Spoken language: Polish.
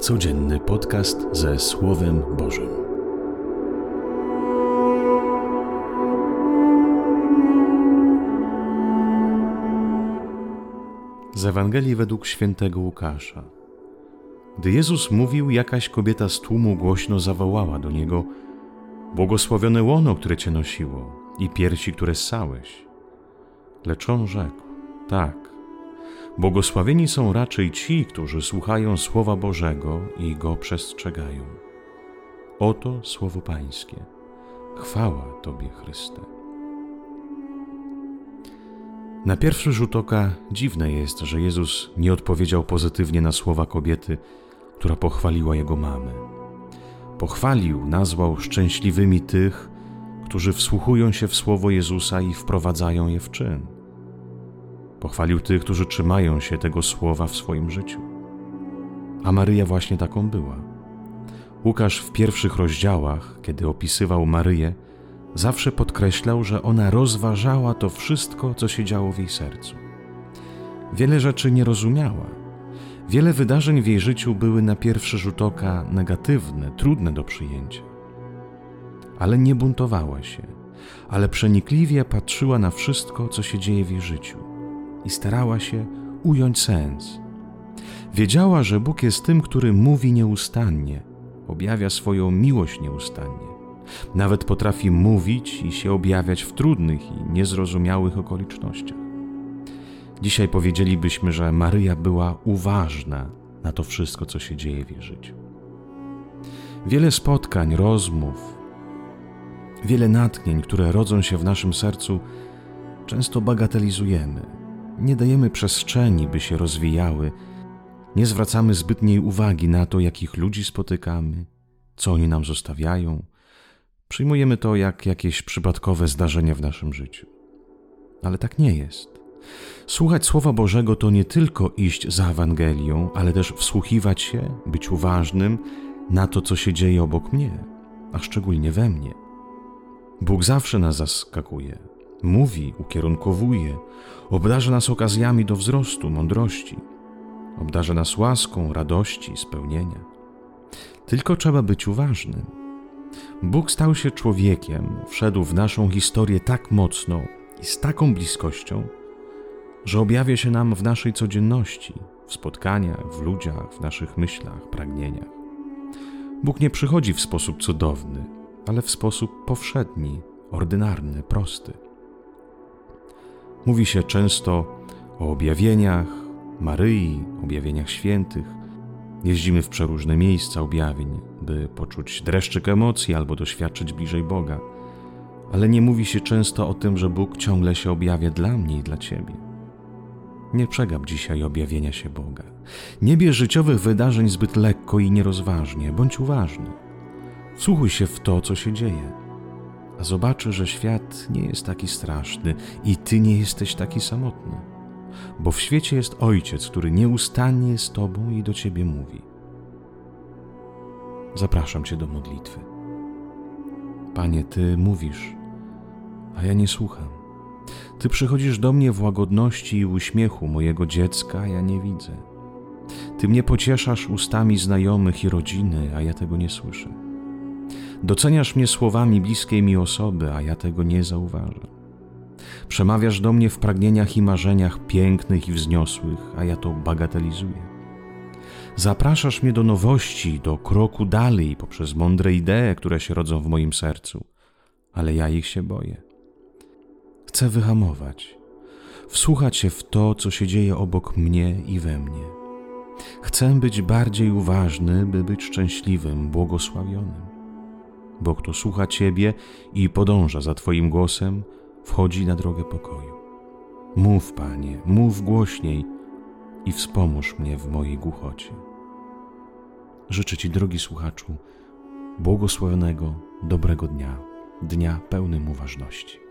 Codzienny podcast ze Słowem Bożym. Z Ewangelii według świętego Łukasza. Gdy Jezus mówił, jakaś kobieta z tłumu głośno zawołała do niego: Błogosławione łono, które cię nosiło, i piersi, które ssałeś. Lecz on rzekł: Tak Błogosławieni są raczej ci, którzy słuchają Słowa Bożego i go przestrzegają. Oto Słowo Pańskie. Chwała Tobie, Chryste. Na pierwszy rzut oka dziwne jest, że Jezus nie odpowiedział pozytywnie na słowa kobiety, która pochwaliła jego mamę. Pochwalił, nazwał szczęśliwymi tych, którzy wsłuchują się w słowo Jezusa i wprowadzają je w czyn. Pochwalił tych, którzy trzymają się tego słowa w swoim życiu. A Maryja właśnie taką była. Łukasz w pierwszych rozdziałach, kiedy opisywał Maryję, zawsze podkreślał, że ona rozważała to wszystko, co się działo w jej sercu. Wiele rzeczy nie rozumiała. Wiele wydarzeń w jej życiu były na pierwszy rzut oka negatywne, trudne do przyjęcia. Ale nie buntowała się, ale przenikliwie patrzyła na wszystko, co się dzieje w jej życiu i starała się ująć sens. Wiedziała, że Bóg jest tym, który mówi nieustannie, objawia swoją miłość nieustannie. Nawet potrafi mówić i się objawiać w trudnych i niezrozumiałych okolicznościach. Dzisiaj powiedzielibyśmy, że Maryja była uważna na to wszystko, co się dzieje w jej życiu. Wiele spotkań, rozmów, wiele natchnień, które rodzą się w naszym sercu, często bagatelizujemy nie dajemy przestrzeni, by się rozwijały, nie zwracamy zbytniej uwagi na to, jakich ludzi spotykamy, co oni nam zostawiają. Przyjmujemy to jak jakieś przypadkowe zdarzenia w naszym życiu. Ale tak nie jest. Słuchać Słowa Bożego to nie tylko iść za Ewangelią, ale też wsłuchiwać się, być uważnym na to, co się dzieje obok mnie, a szczególnie we mnie. Bóg zawsze nas zaskakuje, mówi, ukierunkowuje, obdarza nas okazjami do wzrostu, mądrości, obdarza nas łaską, radości, spełnienia. Tylko trzeba być uważnym. Bóg stał się człowiekiem, wszedł w naszą historię tak mocno i z taką bliskością, że objawia się nam w naszej codzienności, w spotkaniach, w ludziach, w naszych myślach, pragnieniach. Bóg nie przychodzi w sposób cudowny, ale w sposób powszedni, ordynarny, prosty. Mówi się często o objawieniach Maryi, objawieniach świętych. Jeździmy w przeróżne miejsca objawień, by poczuć dreszczyk emocji albo doświadczyć bliżej Boga. Ale nie mówi się często o tym, że Bóg ciągle się objawia dla mnie i dla Ciebie. Nie przegap dzisiaj objawienia się Boga. Nie bierz życiowych wydarzeń zbyt lekko i nierozważnie, bądź uważny. Wsłuchuj się w to, co się dzieje zobaczy, że świat nie jest taki straszny i ty nie jesteś taki samotny, bo w świecie jest Ojciec, który nieustannie jest Tobą i do Ciebie mówi. Zapraszam Cię do modlitwy. Panie, Ty mówisz, a ja nie słucham. Ty przychodzisz do mnie w łagodności i uśmiechu mojego dziecka, a ja nie widzę. Ty mnie pocieszasz ustami znajomych i rodziny, a ja tego nie słyszę. Doceniasz mnie słowami bliskiej mi osoby, a ja tego nie zauważam. Przemawiasz do mnie w pragnieniach i marzeniach pięknych i wzniosłych, a ja to bagatelizuję. Zapraszasz mnie do nowości, do kroku dalej poprzez mądre idee, które się rodzą w moim sercu, ale ja ich się boję. Chcę wyhamować, wsłuchać się w to, co się dzieje obok mnie i we mnie. Chcę być bardziej uważny, by być szczęśliwym, błogosławionym bo kto słucha Ciebie i podąża za Twoim głosem, wchodzi na drogę pokoju. Mów, Panie, mów głośniej i wspomóż mnie w mojej głuchocie. Życzę Ci, drogi słuchaczu, błogosławionego, dobrego dnia, dnia pełnym uważności.